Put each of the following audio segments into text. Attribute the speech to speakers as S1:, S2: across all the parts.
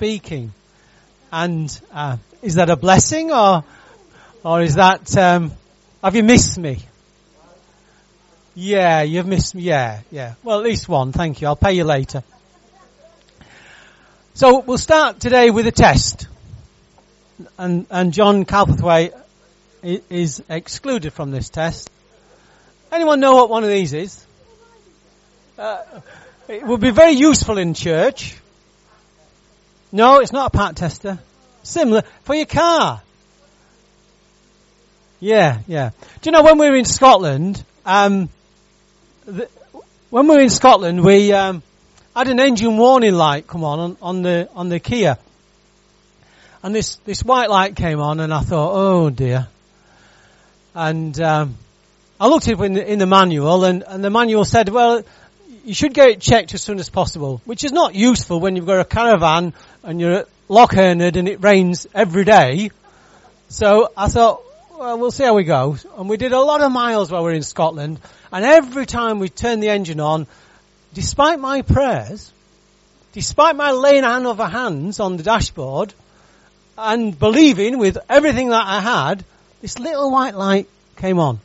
S1: speaking. And uh, is that a blessing or or is that um, have you missed me? Yeah, you've missed me. Yeah, yeah. Well, at least one. Thank you. I'll pay you later. So we'll start today with a test. And, and John Calpathway is excluded from this test. Anyone know what one of these is? Uh, it would be very useful in church. No, it's not a part tester. Similar for your car. Yeah, yeah. Do you know when we were in Scotland, um, the, when we were in Scotland, we um, had an engine warning light come on, on on the on the Kia, and this this white light came on, and I thought, oh dear. And um, I looked it in the, in the manual, and, and the manual said, well, you should get it checked as soon as possible, which is not useful when you've got a caravan and you're at Loch Ernard and it rains every day. So I thought, well, we'll see how we go. And we did a lot of miles while we were in Scotland, and every time we turned the engine on, despite my prayers, despite my laying hand over hands on the dashboard, and believing with everything that I had, this little white light came on.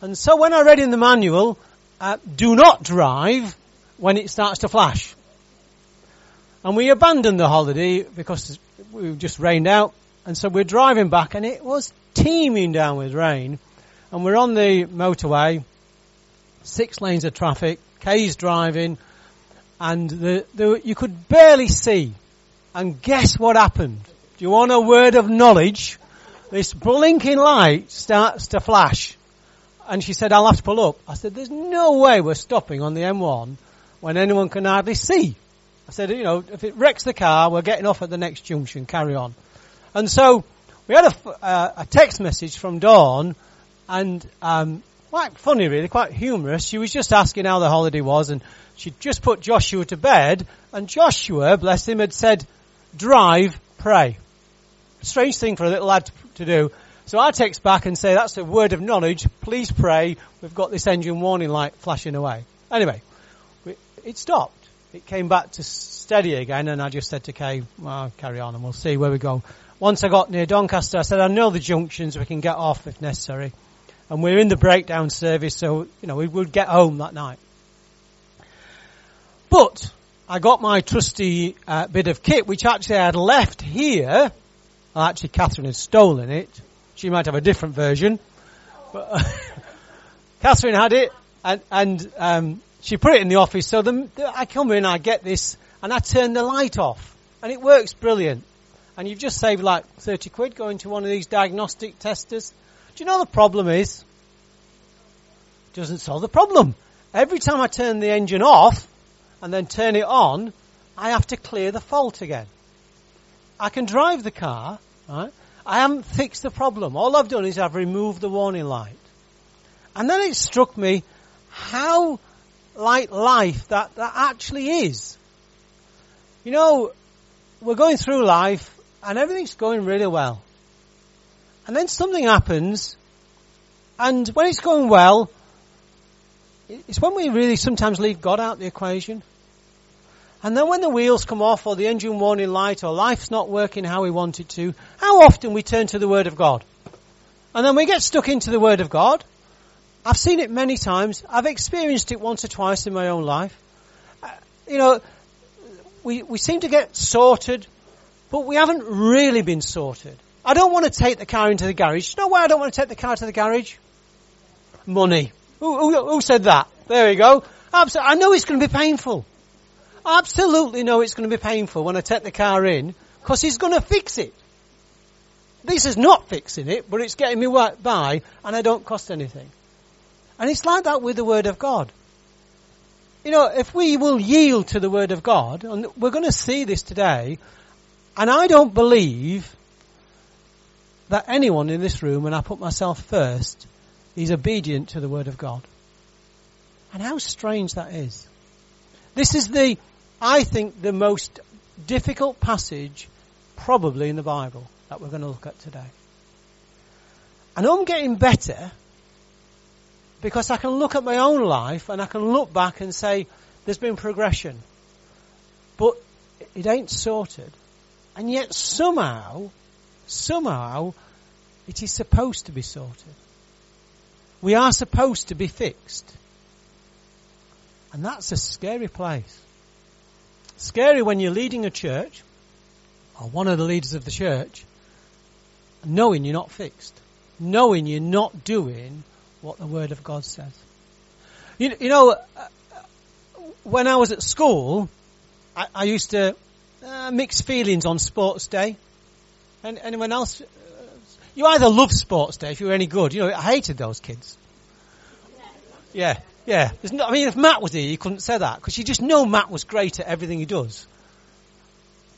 S1: And so when I read in the manual, uh, do not drive when it starts to flash. And we abandoned the holiday because we just rained out. And so we're driving back and it was teeming down with rain. And we're on the motorway, six lanes of traffic, Kay's driving, and the, the, you could barely see. And guess what happened? Do you want a word of knowledge? This blinking light starts to flash. And she said, I'll have to pull up. I said, there's no way we're stopping on the M1 when anyone can hardly see. I said, you know, if it wrecks the car, we're getting off at the next junction, carry on. And so, we had a, uh, a text message from Dawn, and um, quite funny really, quite humorous. She was just asking how the holiday was, and she'd just put Joshua to bed, and Joshua, bless him, had said, drive, pray. Strange thing for a little lad to, do. So I text back and say, that's a word of knowledge. Please pray. We've got this engine warning light flashing away. Anyway, it stopped. It came back to steady again and I just said to Kay, well, carry on and we'll see where we go. Once I got near Doncaster, I said, I know the junctions. We can get off if necessary. And we're in the breakdown service, so, you know, we would get home that night. But I got my trusty uh, bit of kit, which actually I had left here. Actually, Catherine had stolen it she might have a different version. But Catherine had it, and, and um, she put it in the office. So the, I come in, I get this, and I turn the light off, and it works brilliant. And you've just saved like 30 quid going to one of these diagnostic testers. Do you know the problem is? Doesn't solve the problem. Every time I turn the engine off and then turn it on, I have to clear the fault again. I can drive the car, right? I haven't fixed the problem. All I've done is I've removed the warning light. And then it struck me how like life that, that actually is. You know, we're going through life and everything's going really well. And then something happens and when it's going well, it's when we really sometimes leave God out the equation. And then when the wheels come off or the engine warning light or life's not working how we want it to, how often we turn to the Word of God? And then we get stuck into the Word of God. I've seen it many times. I've experienced it once or twice in my own life. Uh, you know, we, we seem to get sorted, but we haven't really been sorted. I don't want to take the car into the garage. You know why I don't want to take the car to the garage? Money. Who, who, who said that? There we go. Absolutely. I know it's going to be painful I absolutely know it's going to be painful when I take the car in because he's going to fix it. This is not fixing it, but it's getting me by and I don't cost anything. And it's like that with the Word of God. You know, if we will yield to the Word of God, and we're going to see this today, and I don't believe that anyone in this room, and I put myself first, is obedient to the Word of God. And how strange that is. This is the I think, the most difficult passage probably in the Bible that we're going to look at today. And I'm getting better because I can look at my own life and I can look back and say, there's been progression. But it ain't sorted. And yet somehow, somehow, it is supposed to be sorted. We are supposed to be fixed. And that's a scary place. Scary when you're leading a church, or one of the leaders of the church, knowing you're not fixed. Knowing you're not doing what the Word of God says. You, you know, uh, when I was at school, I, I used to uh, feelings on sports day. And anyone else? You either love sports day if you were any good. You know, I hated those kids. Yeah, yeah. No, I mean, if Matt was here, you couldn't say that because you just know Matt was great at everything he does.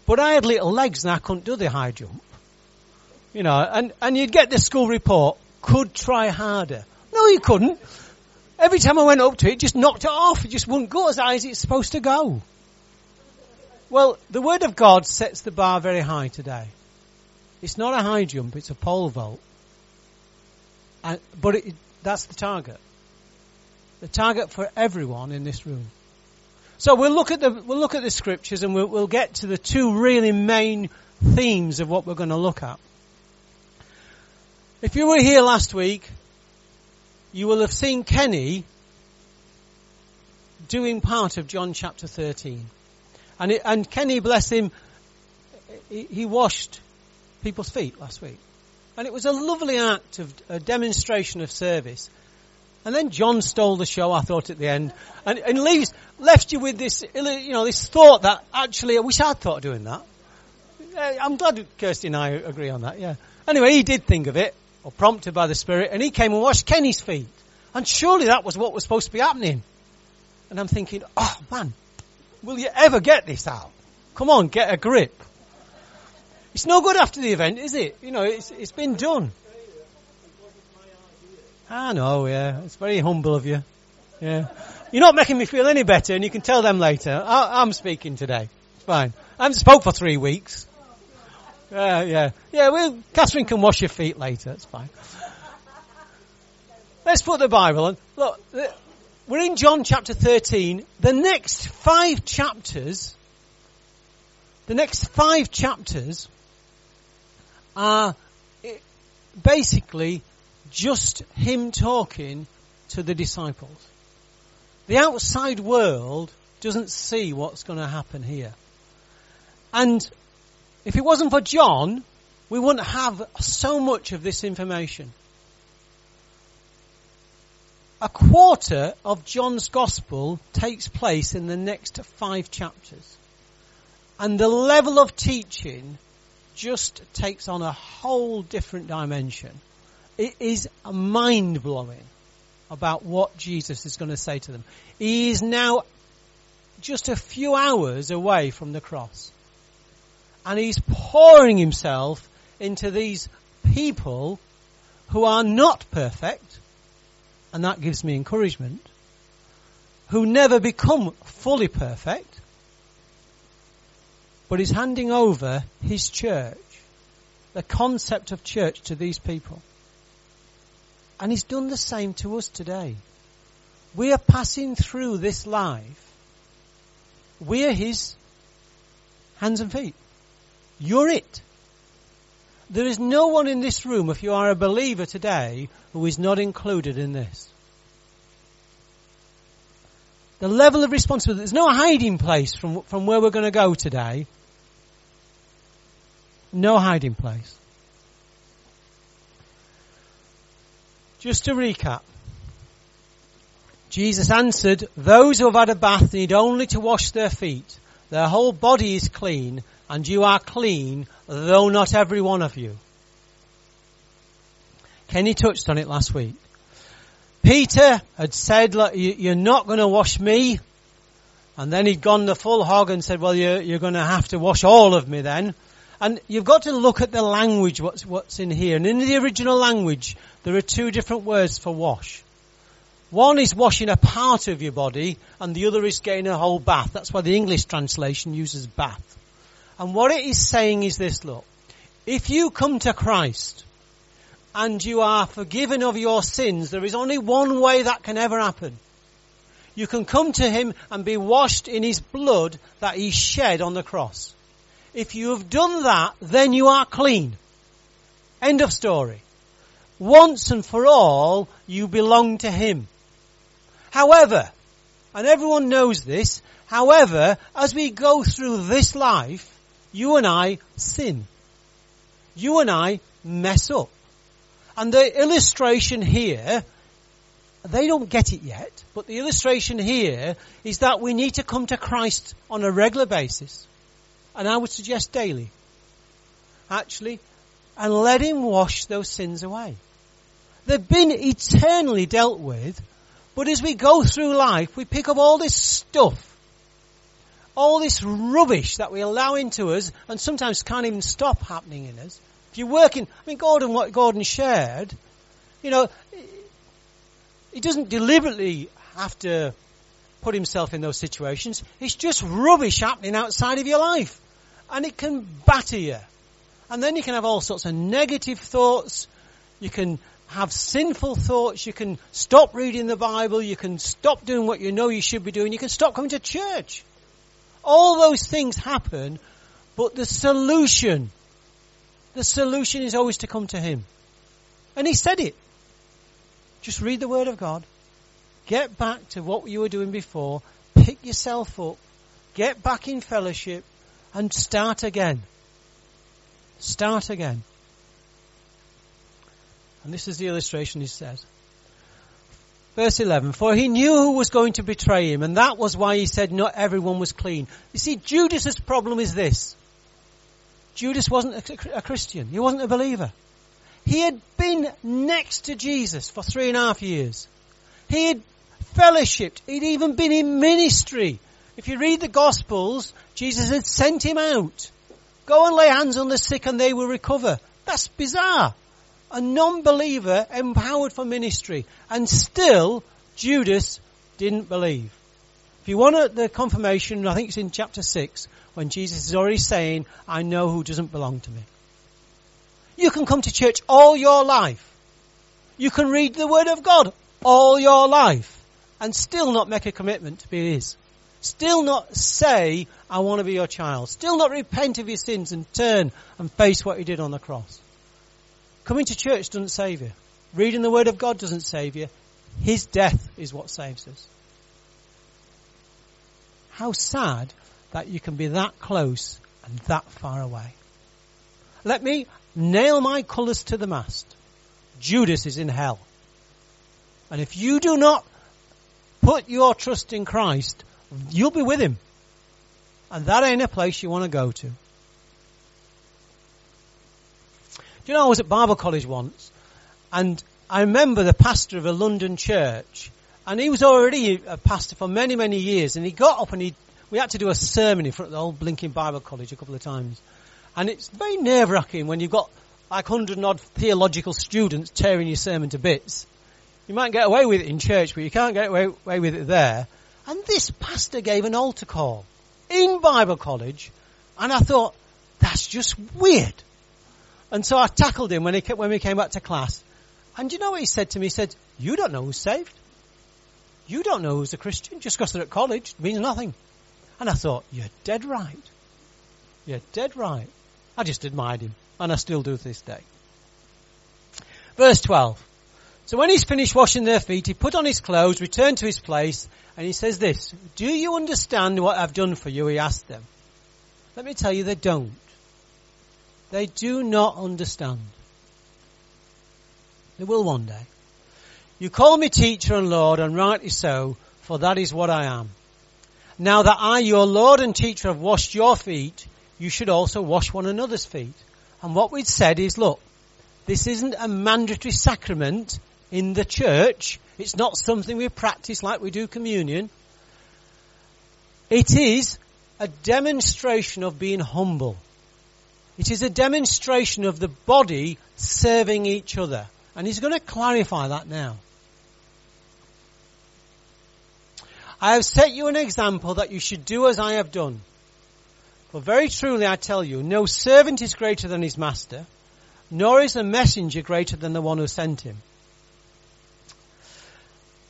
S1: But I had little legs and I couldn't do the high jump. You know, and, and you'd get the school report, could try harder. No, you couldn't. Every time I went up to it, it just knocked it off. It just wouldn't go as high as it's supposed to go. Well, the Word of God sets the bar very high today. It's not a high jump, it's a pole vault. And, but it, that's the target. The target for everyone in this room. So we'll look at the, we'll look at the scriptures and we'll, we'll get to the two really main themes of what we're going to look at. If you were here last week, you will have seen Kenny doing part of John chapter 13. And, it, and Kenny, bless him, he, he, washed people's feet last week. And it was a lovely act of a demonstration of service. And then John stole the show, I thought, at the end, and, and leaves, left you with this, you know, this thought that actually, I wish I'd thought of doing that. I'm glad Kirsty and I agree on that, yeah. Anyway, he did think of it, or prompted by the Spirit, and he came and washed Kenny's feet. And surely that was what was supposed to be happening. And I'm thinking, oh man, will you ever get this out? Come on, get a grip. It's no good after the event, is it? You know, it's, it's been done. I know, yeah. It's very humble of you. Yeah. You're not making me feel any better, and you can tell them later. I, am speaking today. It's fine. I haven't spoke for three weeks. Yeah, yeah. Yeah, well, Catherine can wash your feet later. It's fine. Let's put the Bible on. Look, we're in John chapter 13. The next five chapters, the next five chapters are eh, basically just him talking to the disciples. The outside world doesn't see what's going to happen here. And if it wasn't for John, we wouldn't have so much of this information a quarter of John's Gospel takes place in the next five chapters. And the level of teaching just takes on a whole different dimension. It is mind blowing about what Jesus is going to say to them. He is now just a few hours away from the cross. And he's pouring himself into these people who are not perfect, and that gives me encouragement, who never become fully perfect, but he's handing over his church, the concept of church to these people. And he's done the same to us today. We are passing through this life. We are his hands and feet. You're it. There is no one in this room, if you are a believer today, who is not included in this. The level of responsibility, there's no hiding place from, from where we're going to go today. No hiding place. Just to recap. Jesus answered, those who have had a bath need only to wash their feet. Their whole body is clean and you are clean, though not every one of you. Kenny touched on it last week. Peter had said, look, you're not going to wash me. And then he'd gone the full hog and said, well, you're, you're going to have to wash all of me then. And you've got to look at the language, what's, what's in here. And in the original language, there are two different words for wash. One is washing a part of your body, and the other is getting a whole bath. That's why the English translation uses bath. And what it is saying is this, look. If you come to Christ and you are forgiven of your sins, there is only one way that can ever happen. You can come to Him and be washed in His blood that He shed on the cross. If you have done that, then you are clean. End of story. Once and for all, you belong to Him. However, and everyone knows this, however, as we go through this life, you and I sin. You and I mess up. And the illustration here, they don't get it yet, but the illustration here is that we need to come to Christ on a regular basis. And I would suggest daily. Actually, and let Him wash those sins away. They've been eternally dealt with, but as we go through life, we pick up all this stuff, all this rubbish that we allow into us, and sometimes can't even stop happening in us. If you're working, I mean, Gordon, what Gordon shared, you know, he doesn't deliberately have to put himself in those situations. It's just rubbish happening outside of your life. And it can batter you. And then you can have all sorts of negative thoughts. You can have sinful thoughts. You can stop reading the Bible. You can stop doing what you know you should be doing. You can stop coming to church. All those things happen, but the solution, the solution is always to come to Him. And He said it. Just read the Word of God. Get back to what you were doing before. Pick yourself up. Get back in fellowship and start again. Start again. And this is the illustration he says. Verse 11, for he knew who was going to betray him, and that was why he said not everyone was clean. You see, Judas's problem is this. Judas wasn't a, a Christian. He wasn't a believer. He had been next to Jesus for three and a half years. He had fellowshipped. He'd even been in ministry. If you read the Gospels, Jesus had sent him out. Go and lay hands on the sick and they will recover. That's bizarre. A non-believer empowered for ministry. And still, Judas didn't believe. If you want the confirmation, I think it's in chapter 6, when Jesus is already saying, I know who doesn't belong to me. You can come to church all your life. You can read the Word of God all your life and still not make a commitment to be His. Still not say, I want to be your child. Still not repent of your sins and turn and face what you did on the cross. Coming to church doesn't save you. Reading the Word of God doesn't save you. His death is what saves us. How sad that you can be that close and that far away. Let me nail my colours to the mast. Judas is in hell. And if you do not put your trust in Christ, you'll be with him. And that ain't a place you want to go to. You know, I was at Bible college once, and I remember the pastor of a London church, and he was already a pastor for many, many years, and he got up and he, we had to do a sermon in front of the old blinking Bible college a couple of times. And it's very nerve wracking when you've got like hundred odd theological students tearing your sermon to bits. You might get away with it in church, but you can't get away with it there. And this pastor gave an altar call in Bible college, and I thought, that's just weird. And so I tackled him when, he, when we came back to class. And you know what he said to me? He said, you don't know who's saved. You don't know who's a Christian. Just because they're at college means nothing. And I thought, you're dead right. You're dead right. I just admired him. And I still do to this day. Verse 12. So when he's finished washing their feet, he put on his clothes, returned to his place, and he says this, Do you understand what I've done for you? He asked them. Let me tell you, they don't. They do not understand. They will one day. You call me teacher and Lord, and rightly so, for that is what I am. Now that I, your Lord and teacher, have washed your feet, you should also wash one another's feet. And what we'd said is, look, this isn't a mandatory sacrament in the church. It's not something we practice like we do communion. It is a demonstration of being humble. It is a demonstration of the body serving each other. And he's going to clarify that now. I have set you an example that you should do as I have done. For very truly I tell you, no servant is greater than his master, nor is a messenger greater than the one who sent him.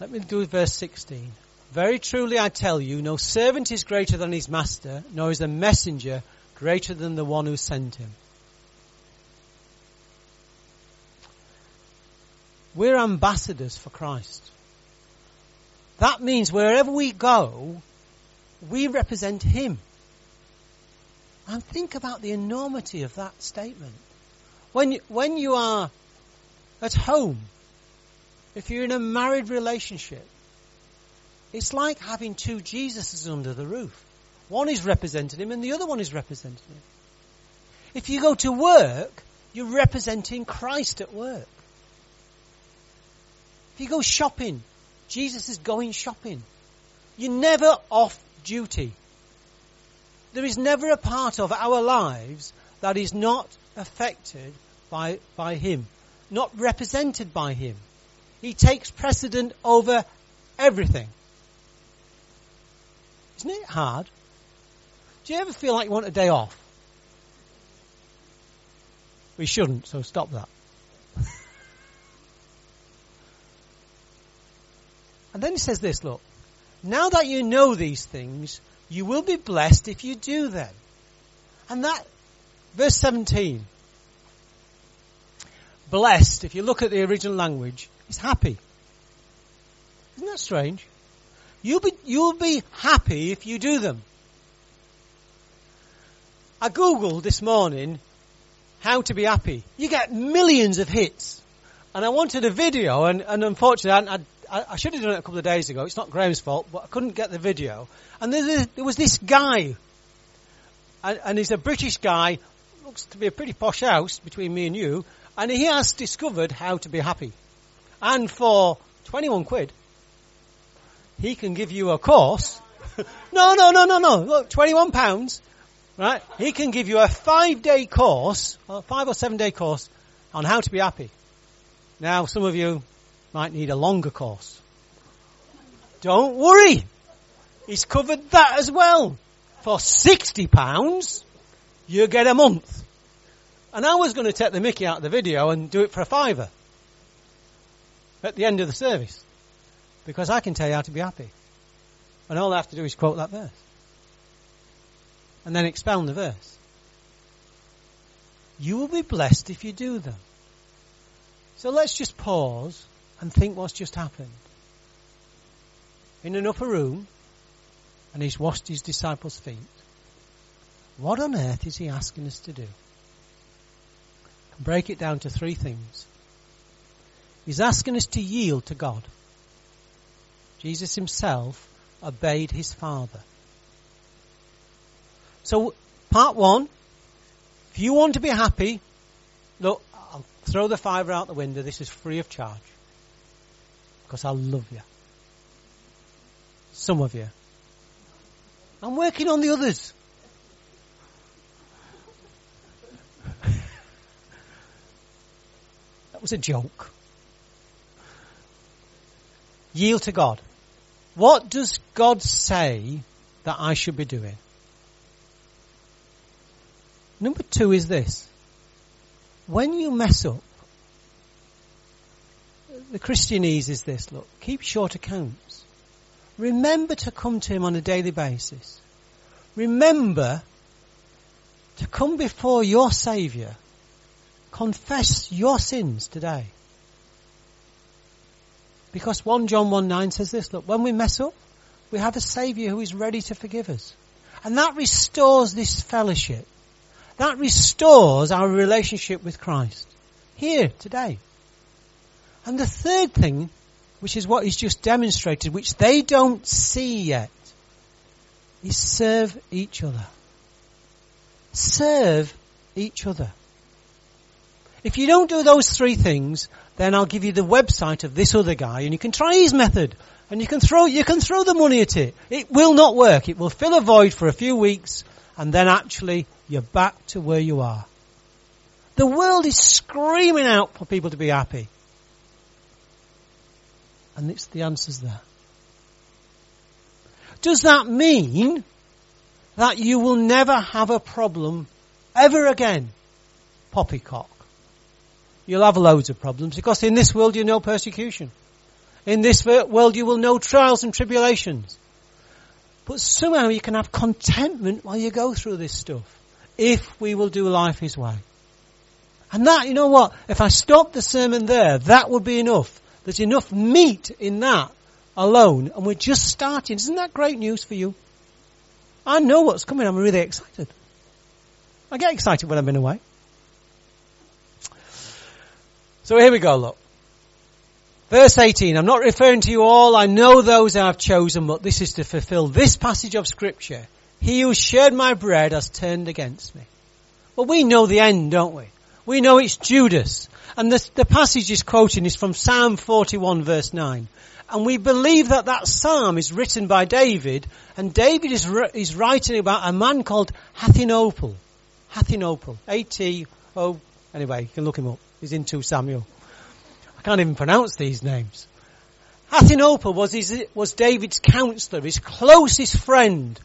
S1: Let me do verse 16. Very truly I tell you, no servant is greater than his master, nor is a messenger greater than the one who sent him. We're ambassadors for Christ. That means wherever we go, we represent Him. And think about the enormity of that statement. When you, when you are at home, if you're in a married relationship, it's like having two Jesuses under the roof. One is representing him and the other one is representing him. If you go to work, you're representing Christ at work. If you go shopping, Jesus is going shopping. You're never off duty. There is never a part of our lives that is not affected by, by Him, not represented by Him. He takes precedent over everything. Isn't it hard? Do you ever feel like you want a day off? We shouldn't, so stop that. and then he says this, look. Now that you know these things, you will be blessed if you do them. And that, verse 17. Blessed, if you look at the original language, is happy. Isn't that strange? You'll be, you'll be happy if you do them. I googled this morning how to be happy. You get millions of hits. And I wanted a video and, and unfortunately I, I, I, should have done it a couple of days ago. It's not Graham's fault, but I couldn't get the video. And there, there was this guy, and, and he's a British guy, looks to be a pretty posh house between me and you, and he has discovered how to be happy. And for 21 quid, he can give you a course. no, no, no, no, no. Look, 21 pounds, right? He can give you a five day course, a five or seven day course on how to be happy. Now, some of you might need a longer course. Don't worry. He's covered that as well. For 60 pounds, you get a month. And I was going to take the mickey out of the video and do it for a fiver at the end of the service. Because I can tell you how to be happy. And all I have to do is quote that verse. And then expound the verse. You will be blessed if you do them. So let's just pause and think what's just happened. In an upper room, and he's washed his disciples' feet. What on earth is he asking us to do? Break it down to three things. He's asking us to yield to God. Jesus himself obeyed his Father. So, part one, if you want to be happy, look, I'll throw the fiver out the window. This is free of charge. Because I love you. Some of you. I'm working on the others. that was a joke. Yield to God. What does God say that I should be doing? Number two is this. When you mess up, the Christianese is this, look, keep short accounts. Remember to come to Him on a daily basis. Remember to come before your Saviour. Confess your sins today. Because 1 John 1 9 says this, look, when we mess up, we have a Saviour who is ready to forgive us. And that restores this fellowship. That restores our relationship with Christ. Here, today. And the third thing, which is what he's just demonstrated, which they don't see yet, is serve each other. Serve each other. If you don't do those three things, then I'll give you the website of this other guy and you can try his method and you can throw, you can throw the money at it. It will not work. It will fill a void for a few weeks and then actually you're back to where you are. The world is screaming out for people to be happy. And it's the answer's there. Does that mean that you will never have a problem ever again? Poppycock you'll have loads of problems because in this world you know persecution. In this world you will know trials and tribulations. But somehow you can have contentment while you go through this stuff. If we will do life His way. And that, you know what? If I stop the sermon there, that would be enough. There's enough meat in that alone, and we're just starting. Isn't that great news for you? I know what's coming. I'm really excited. I get excited when I'm in a way. So here we go, look. Verse 18, I'm not referring to you all, I know those I have chosen, but this is to fulfill this passage of scripture. He who shared my bread has turned against me. Well, we know the end, don't we? We know it's Judas. And the, the passage is quoting is from Psalm 41 verse 9. And we believe that that psalm is written by David, and David is, is writing about a man called Hathinopel. Hathinopel. A-T-O, anyway, you can look him up. He's in 2 Samuel. I can't even pronounce these names. Hathinopel was his, was David's counselor, his closest friend.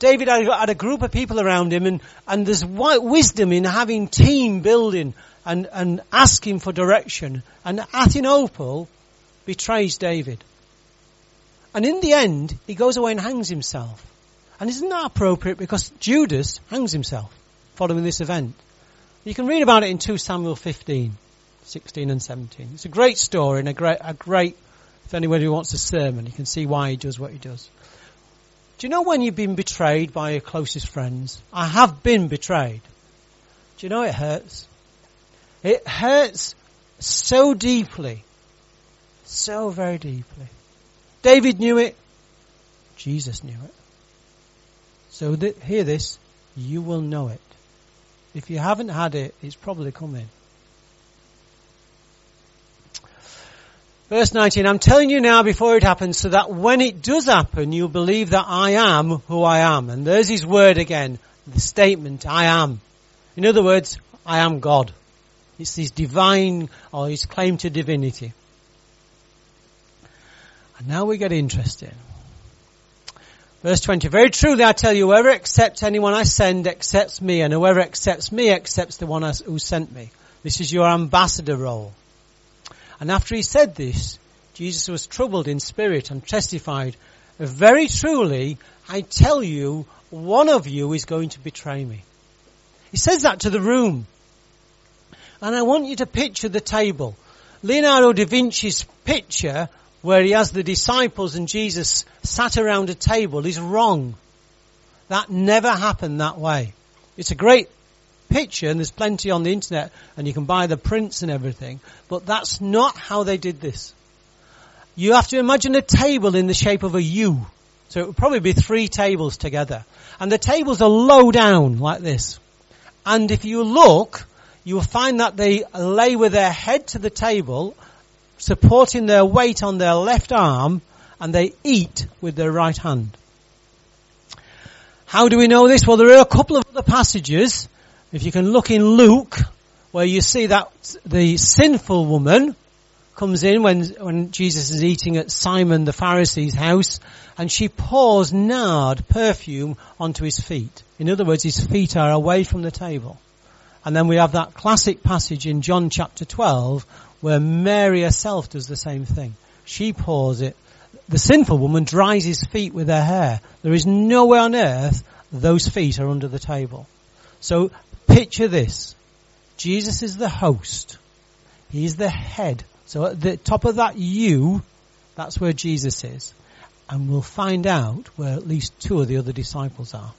S1: David had, a group of people around him and, and there's wisdom in having team building and, and asking for direction. And Hathinopel betrays David. And in the end, he goes away and hangs himself. And isn't that appropriate because Judas hangs himself following this event? You can read about it in 2 Samuel 15. 16 and 17. It's a great story and a great, a great, if anybody wants a sermon, you can see why he does what he does. Do you know when you've been betrayed by your closest friends? I have been betrayed. Do you know it hurts? It hurts so deeply. So very deeply. David knew it. Jesus knew it. So th- hear this. You will know it. If you haven't had it, it's probably coming. Verse 19, I'm telling you now before it happens so that when it does happen, you'll believe that I am who I am. And there's his word again, the statement, I am. In other words, I am God. It's his divine, or his claim to divinity. And now we get interesting. Verse 20, very truly I tell you, whoever accepts anyone I send accepts me, and whoever accepts me accepts the one who sent me. This is your ambassador role. And after he said this, Jesus was troubled in spirit and testified, very truly, I tell you, one of you is going to betray me. He says that to the room. And I want you to picture the table. Leonardo da Vinci's picture where he has the disciples and Jesus sat around a table is wrong. That never happened that way. It's a great picture, and there's plenty on the internet, and you can buy the prints and everything, but that's not how they did this. You have to imagine a table in the shape of a U. So it would probably be three tables together. And the tables are low down like this. And if you look, you will find that they lay with their head to the table, supporting their weight on their left arm, and they eat with their right hand. How do we know this? Well, there are a couple of other passages if you can look in Luke, where you see that the sinful woman comes in when, when Jesus is eating at Simon the Pharisee's house, and she pours nard perfume onto his feet. In other words, his feet are away from the table. And then we have that classic passage in John chapter 12 where Mary herself does the same thing. She pours it. The sinful woman dries his feet with her hair. There is nowhere on earth those feet are under the table. So Picture this. Jesus is the host. He's the head. So at the top of that U, that's where Jesus is. And we'll find out where at least two of the other disciples are.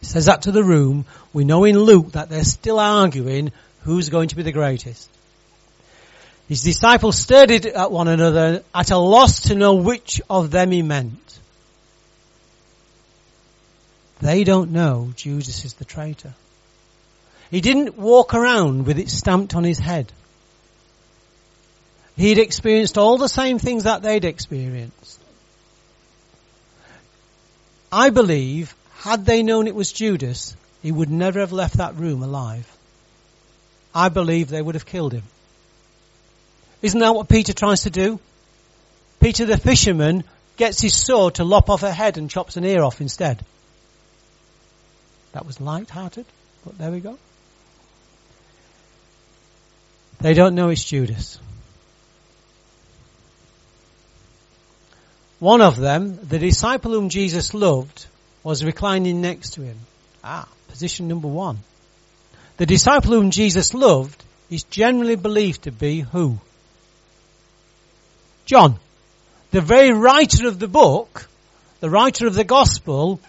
S1: He says that to the room. We know in Luke that they're still arguing who's going to be the greatest. His disciples stared at one another at a loss to know which of them he meant. They don't know Judas is the traitor. He didn't walk around with it stamped on his head. He'd experienced all the same things that they'd experienced. I believe, had they known it was Judas, he would never have left that room alive. I believe they would have killed him. Isn't that what Peter tries to do? Peter the fisherman gets his sword to lop off a head and chops an ear off instead. That was light-hearted, but there we go. They don't know it's Judas. One of them, the disciple whom Jesus loved, was reclining next to him. Ah, position number one. The disciple whom Jesus loved is generally believed to be who? John. The very writer of the book, the writer of the gospel,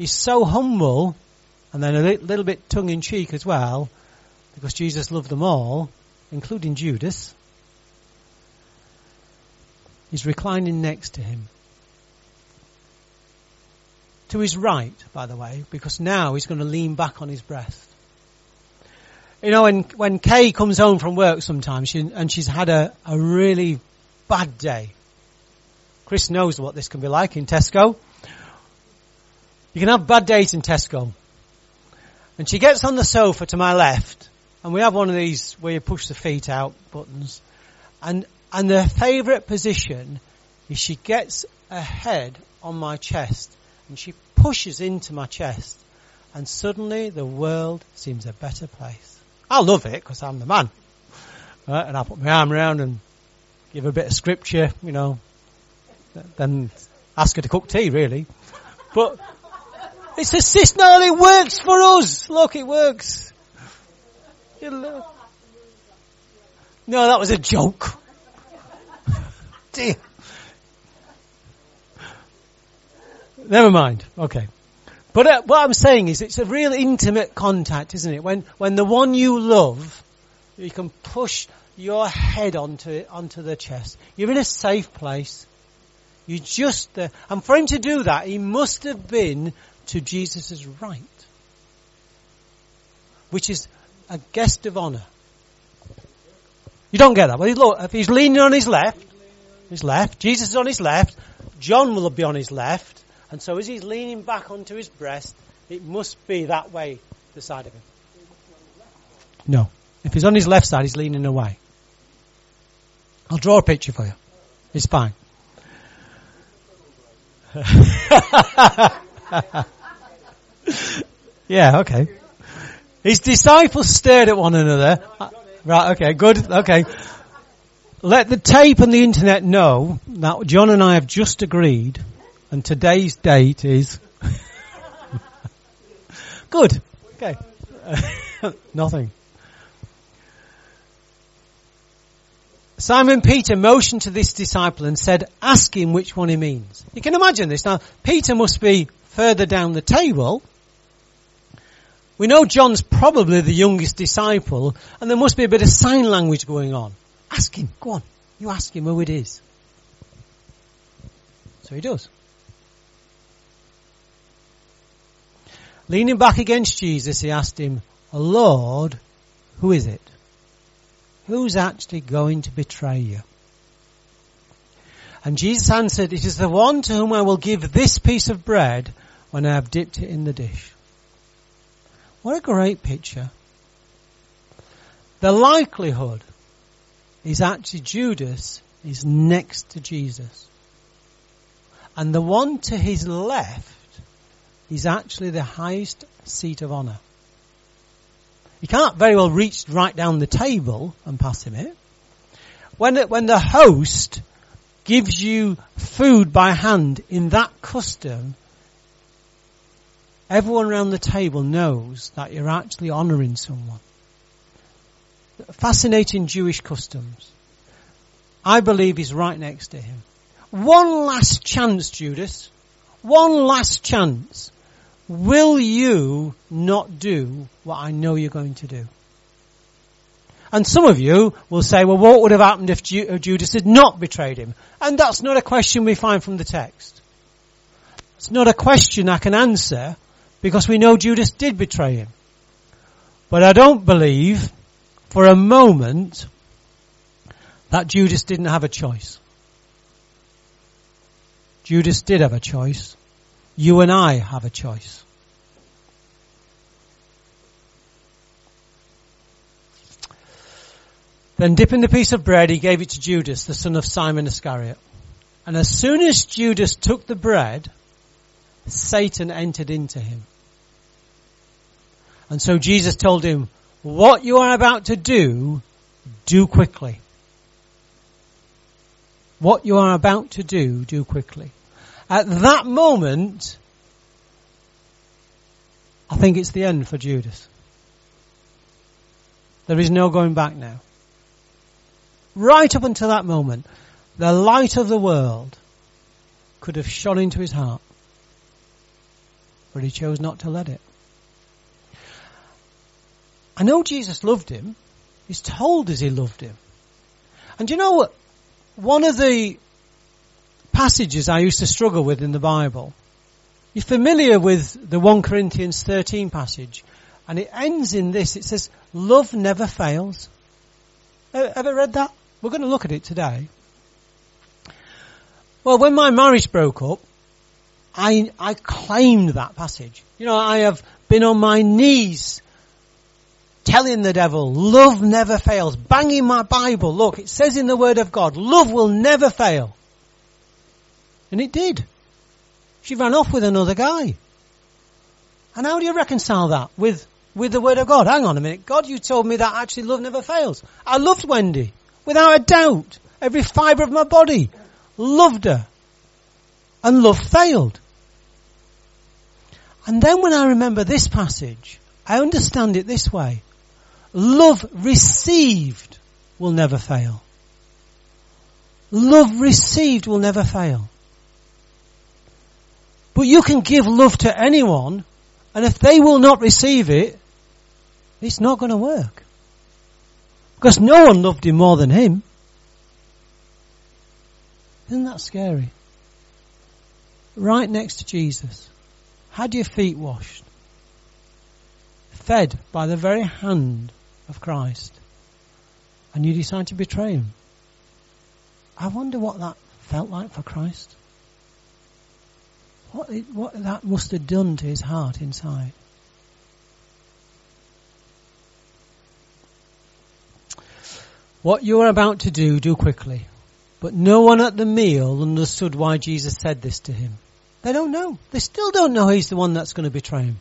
S1: is so humble and then a little bit tongue in cheek as well, because Jesus loved them all, including Judas. He's reclining next to him. To his right, by the way, because now he's going to lean back on his breast. You know, when, when Kay comes home from work sometimes she, and she's had a, a really bad day. Chris knows what this can be like in Tesco. You can have bad days in Tesco. And she gets on the sofa to my left, and we have one of these where you push the feet out buttons. And, and the favourite position is she gets her head on my chest, and she pushes into my chest, and suddenly the world seems a better place. I love it because I'm the man. Right? And I put my arm around and give her a bit of scripture, you know, then ask her to cook tea really. But it's a system, no, it works for us. Look, it works. No, that was a joke. Dear. Never mind. Okay. But uh, what I'm saying is it's a real intimate contact, isn't it? When, when the one you love, you can push your head onto it, onto the chest. You're in a safe place. You just, uh, and for him to do that, he must have been to Jesus' right. Which is a guest of honor. You don't get that. Well, look, if he's leaning on his left, his left, Jesus is on his left, John will be on his left, and so as he's leaning back onto his breast, it must be that way, the side of him. No. If he's on his left side, he's leaning away. I'll draw a picture for you. It's fine. yeah, okay. His disciples stared at one another. Right, okay, good, okay. Let the tape and the internet know that John and I have just agreed and today's date is good. Okay. Nothing. Simon Peter motioned to this disciple and said, ask him which one he means. You can imagine this. Now, Peter must be further down the table. We know John's probably the youngest disciple and there must be a bit of sign language going on. Ask him. Go on. You ask him who it is. So he does. Leaning back against Jesus, he asked him, Lord, who is it? Who's actually going to betray you? And Jesus answered, It is the one to whom I will give this piece of bread when I have dipped it in the dish. What a great picture. The likelihood is actually Judas is next to Jesus. And the one to his left is actually the highest seat of honour. You can't very well reach right down the table and pass him it. When, it, when the host gives you food by hand in that custom, everyone around the table knows that you're actually honouring someone. Fascinating Jewish customs. I believe he's right next to him. One last chance, Judas. One last chance will you not do what I know you're going to do? And some of you will say, well, what would have happened if uh, Judas had not betrayed him? And that's not a question we find from the text. It's not a question I can answer because we know Judas did betray him. But I don't believe for a moment that Judas didn't have a choice. Judas did have a choice. You and I have a choice. Then dipping the piece of bread, he gave it to Judas, the son of Simon Iscariot. And as soon as Judas took the bread, Satan entered into him. And so Jesus told him, what you are about to do, do quickly. What you are about to do, do quickly. At that moment, I think it's the end for Judas. There is no going back now. Right up until that moment, the light of the world could have shone into his heart. But he chose not to let it. I know Jesus loved him. He's told us he loved him. And you know what? One of the passages I used to struggle with in the Bible, you're familiar with the 1 Corinthians 13 passage, and it ends in this. It says, love never fails. Uh, Ever read that? We're going to look at it today. Well, when my marriage broke up, I, I claimed that passage. You know, I have been on my knees telling the devil, love never fails, banging my Bible. Look, it says in the Word of God, love will never fail. And it did. She ran off with another guy. And how do you reconcile that with, with the Word of God? Hang on a minute. God, you told me that actually love never fails. I loved Wendy. Without a doubt. Every fibre of my body loved her. And love failed. And then when I remember this passage, I understand it this way. Love received will never fail. Love received will never fail. But you can give love to anyone, and if they will not receive it, it's not going to work. Because no one loved him more than him. Isn't that scary? Right next to Jesus. Had your feet washed. Fed by the very hand of Christ. And you decide to betray him. I wonder what that felt like for Christ. What, it, what that must have done to his heart inside. What you are about to do, do quickly. But no one at the meal understood why Jesus said this to him. They don't know. They still don't know he's the one that's going to betray him.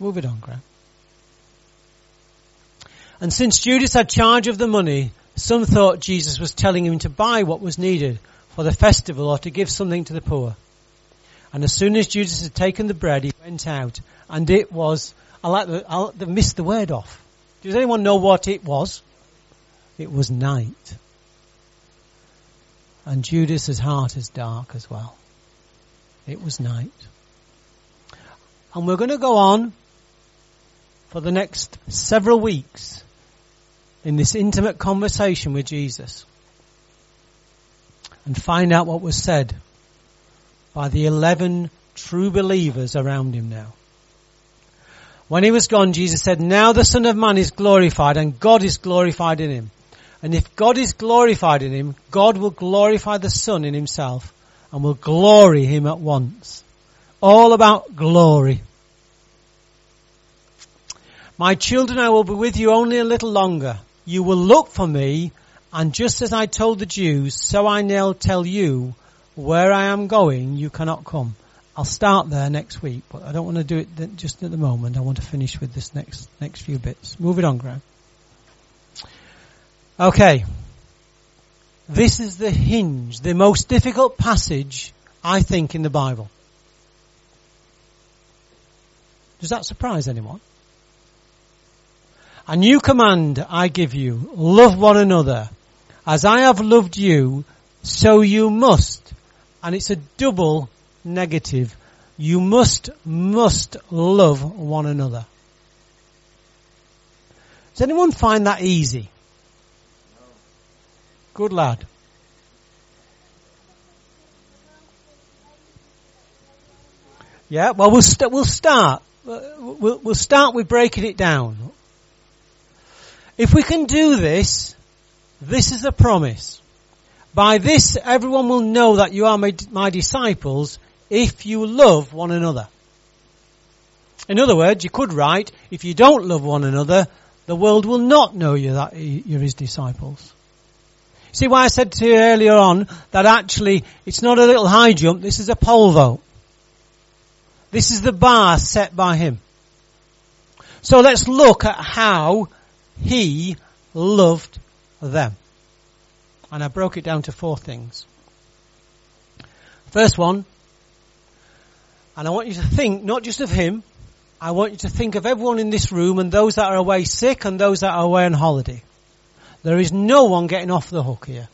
S1: Move it on, Graham. And since Judas had charge of the money, some thought Jesus was telling him to buy what was needed for the festival or to give something to the poor. And as soon as Judas had taken the bread, he went out, and it was, I like the, I missed the word off. Does anyone know what it was? It was night. And Judas's heart is dark as well. It was night. And we're going to go on for the next several weeks in this intimate conversation with Jesus and find out what was said by the 11 true believers around him now. When he was gone, Jesus said, now the Son of Man is glorified and God is glorified in him. And if God is glorified in him, God will glorify the Son in himself and will glory him at once. All about glory. My children, I will be with you only a little longer. You will look for me, and just as I told the Jews, so I now tell you, where I am going, you cannot come. I'll start there next week, but I don't want to do it just at the moment. I want to finish with this next next few bits. Move it on, Graham. Okay. This is the hinge, the most difficult passage, I think, in the Bible. Does that surprise anyone? A new command I give you, love one another. As I have loved you, so you must. And it's a double negative. You must, must love one another. Does anyone find that easy? Good lad. Yeah, well, we'll, we st- we'll start. Uh, we'll, we'll start with breaking it down. If we can do this, this is a promise. By this, everyone will know that you are my, my disciples if you love one another. In other words, you could write, if you don't love one another, the world will not know you that you're his disciples. See why I said to you earlier on that actually it's not a little high jump, this is a pole vault. This is the bar set by him. So let's look at how he loved them. And I broke it down to four things. First one, and I want you to think not just of him, I want you to think of everyone in this room and those that are away sick and those that are away on holiday. There is no one getting off the hook here.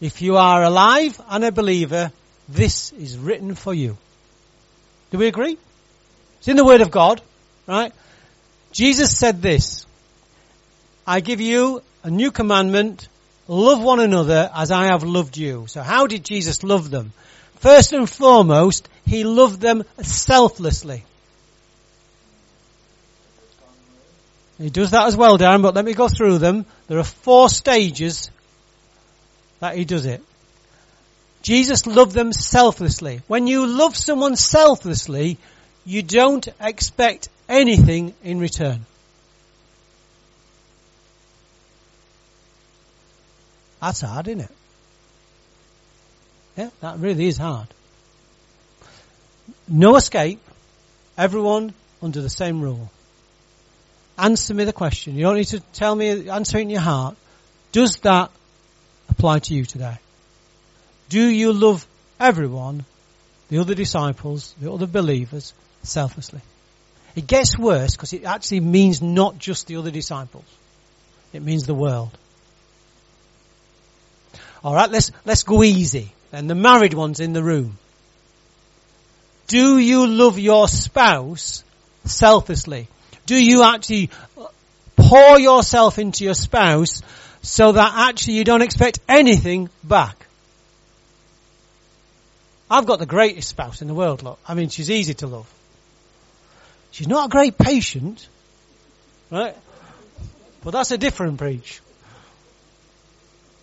S1: If you are alive and a believer, this is written for you. Do we agree? It's in the Word of God, right? Jesus said this, I give you a new commandment, love one another as I have loved you. So how did Jesus love them? First and foremost, He loved them selflessly. He does that as well, Darren, but let me go through them. There are four stages that He does it. Jesus loved them selflessly. When you love someone selflessly, you don't expect anything in return. That's hard, isn't it? Yeah, that really is hard. No escape. Everyone under the same rule. Answer me the question. You don't need to tell me, answer it in your heart. Does that apply to you today? Do you love everyone, the other disciples, the other believers, selflessly? It gets worse because it actually means not just the other disciples. It means the world. Alright, let's, let's go easy. And the married ones in the room. Do you love your spouse selflessly? Do you actually pour yourself into your spouse so that actually you don't expect anything back? I've got the greatest spouse in the world, look. I mean, she's easy to love. She's not a great patient, right? But that's a different preach.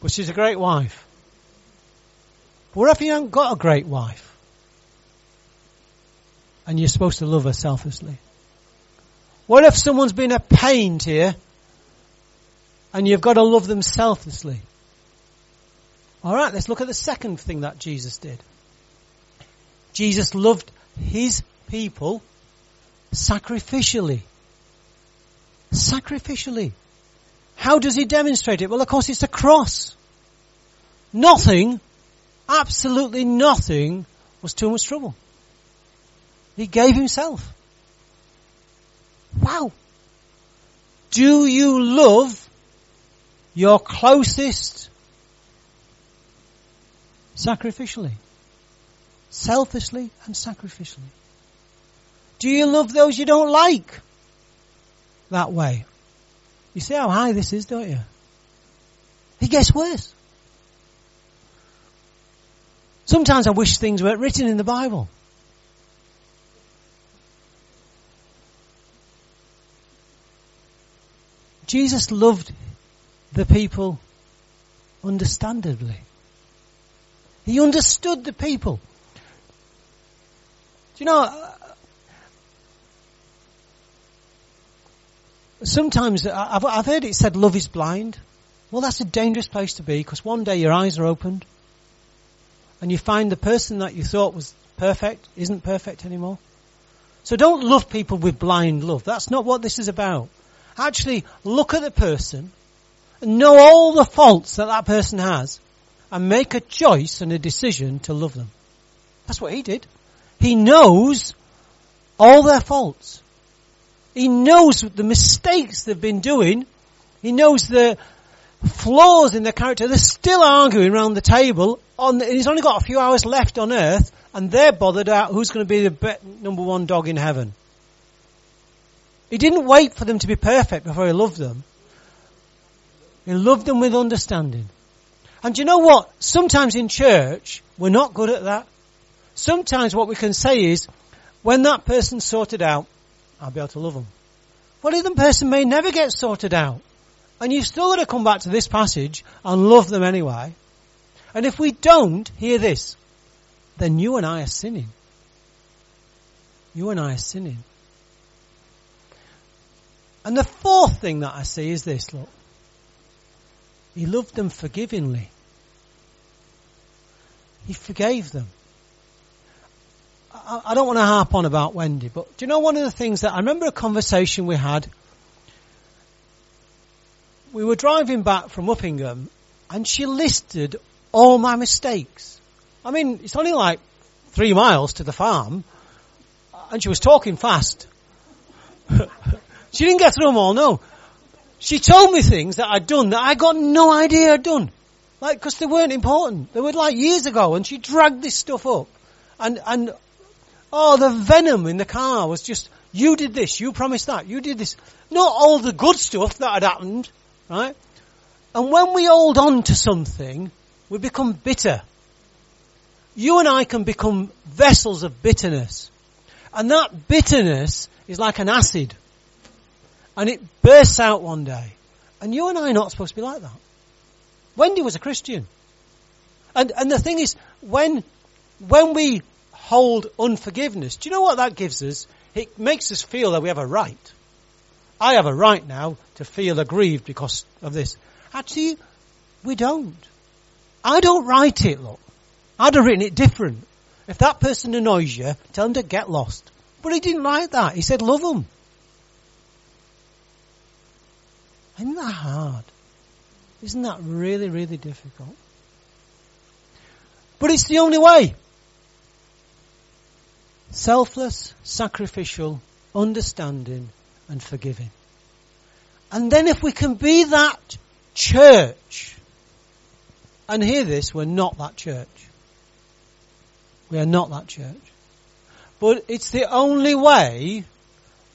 S1: But she's a great wife. But what if you haven't got a great wife? And you're supposed to love her selflessly? What if someone's been a pain to you and you've got to love them selflessly? Alright, let's look at the second thing that Jesus did. Jesus loved his people sacrificially. Sacrificially. How does he demonstrate it? Well, of course, it's the cross. Nothing, absolutely nothing, was too much trouble. He gave himself. Wow. Do you love your closest sacrificially? Selfishly and sacrificially? Do you love those you don't like that way? You see how high this is, don't you? It gets worse. Sometimes I wish things weren't written in the Bible. Jesus loved the people understandably. He understood the people. Do you know, sometimes I've, I've heard it said love is blind. Well, that's a dangerous place to be because one day your eyes are opened and you find the person that you thought was perfect isn't perfect anymore. So don't love people with blind love. That's not what this is about. Actually, look at the person and know all the faults that that person has and make a choice and a decision to love them. That's what he did. He knows all their faults. He knows the mistakes they've been doing. He knows the flaws in their character. They're still arguing around the table. On the, he's only got a few hours left on earth, and they're bothered about who's going to be the number one dog in heaven. He didn't wait for them to be perfect before he loved them. He loved them with understanding. And you know what? Sometimes in church, we're not good at that. Sometimes what we can say is, when that person's sorted out, I'll be able to love them. Well, the person may never get sorted out. And you've still got to come back to this passage and love them anyway. And if we don't hear this, then you and I are sinning. You and I are sinning. And the fourth thing that I see is this, look. He loved them forgivingly. He forgave them. I, I don't want to harp on about Wendy, but do you know one of the things that I remember a conversation we had? We were driving back from Uppingham and she listed all my mistakes. I mean, it's only like three miles to the farm, and she was talking fast. she didn't get through them all, no. She told me things that I'd done that I got no idea I'd done. Like, cause they weren't important. They were like years ago, and she dragged this stuff up. And, and, oh, the venom in the car was just, you did this, you promised that, you did this. Not all the good stuff that had happened, right? And when we hold on to something, we become bitter. You and I can become vessels of bitterness. And that bitterness is like an acid. And it bursts out one day. And you and I are not supposed to be like that. Wendy was a Christian. And, and the thing is, when, when we hold unforgiveness, do you know what that gives us? It makes us feel that we have a right. I have a right now to feel aggrieved because of this. Actually, we don't. I don't write it, look. I'd have written it different. If that person annoys you, tell them to get lost. But he didn't like that. He said, love them. Isn't that hard? Isn't that really, really difficult? But it's the only way. Selfless, sacrificial, understanding, and forgiving. And then if we can be that church, and hear this, we're not that church. We are not that church. But it's the only way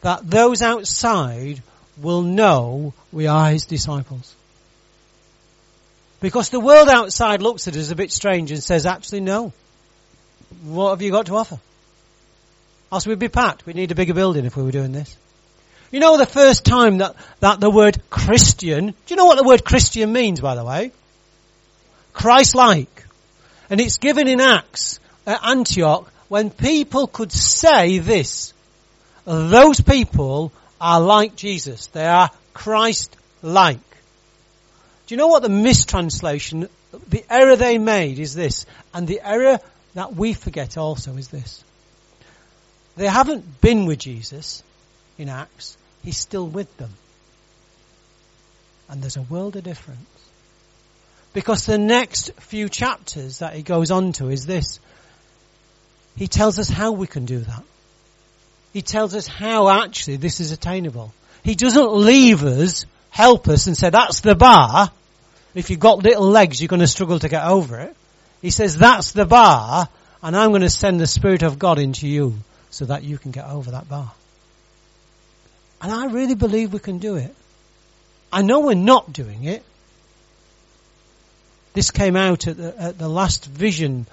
S1: that those outside will know we are his disciples. Because the world outside looks at us a bit strange and says, actually no. What have you got to offer? Else we'd be packed. We'd need a bigger building if we were doing this. You know the first time that, that the word Christian, do you know what the word Christian means by the way? Christ-like. And it's given in Acts at Antioch when people could say this. Those people are like Jesus. They are Christ-like. Do you know what the mistranslation, the error they made is this, and the error that we forget also is this. They haven't been with Jesus in Acts, He's still with them. And there's a world of difference. Because the next few chapters that he goes on to is this. He tells us how we can do that. He tells us how actually this is attainable. He doesn't leave us, help us and say that's the bar. If you've got little legs, you're going to struggle to get over it. He says that's the bar and I'm going to send the Spirit of God into you so that you can get over that bar. And I really believe we can do it. I know we're not doing it. This came out at the, at the last vision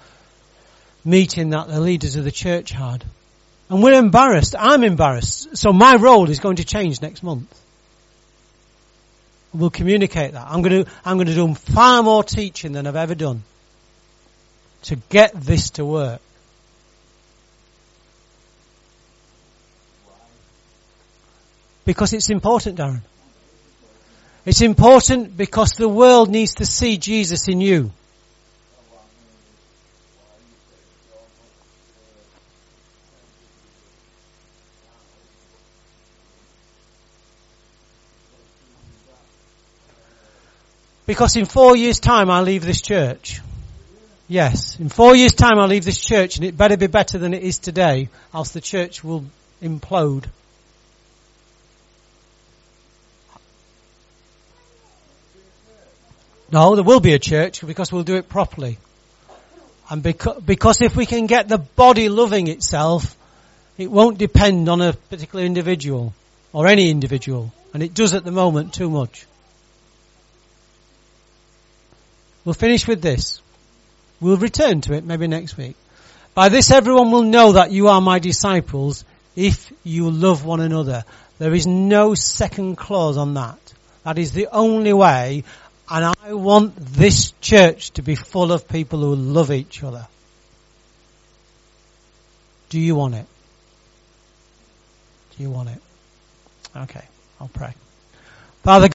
S1: meeting that the leaders of the church had. And we're embarrassed. I'm embarrassed. So my role is going to change next month. We'll communicate that. I'm going to, I'm going to do far more teaching than I've ever done to get this to work. Because it's important, Darren. It's important because the world needs to see Jesus in you. Because in four years time I leave this church. Yes, in four years time I leave this church and it better be better than it is today, else the church will implode. No, there will be a church because we'll do it properly. And because, because if we can get the body loving itself, it won't depend on a particular individual or any individual. And it does at the moment too much. We'll finish with this. We'll return to it maybe next week. By this everyone will know that you are my disciples if you love one another. There is no second clause on that. That is the only way and I want this church to be full of people who love each other. Do you want it? Do you want it? Okay, I'll pray. Father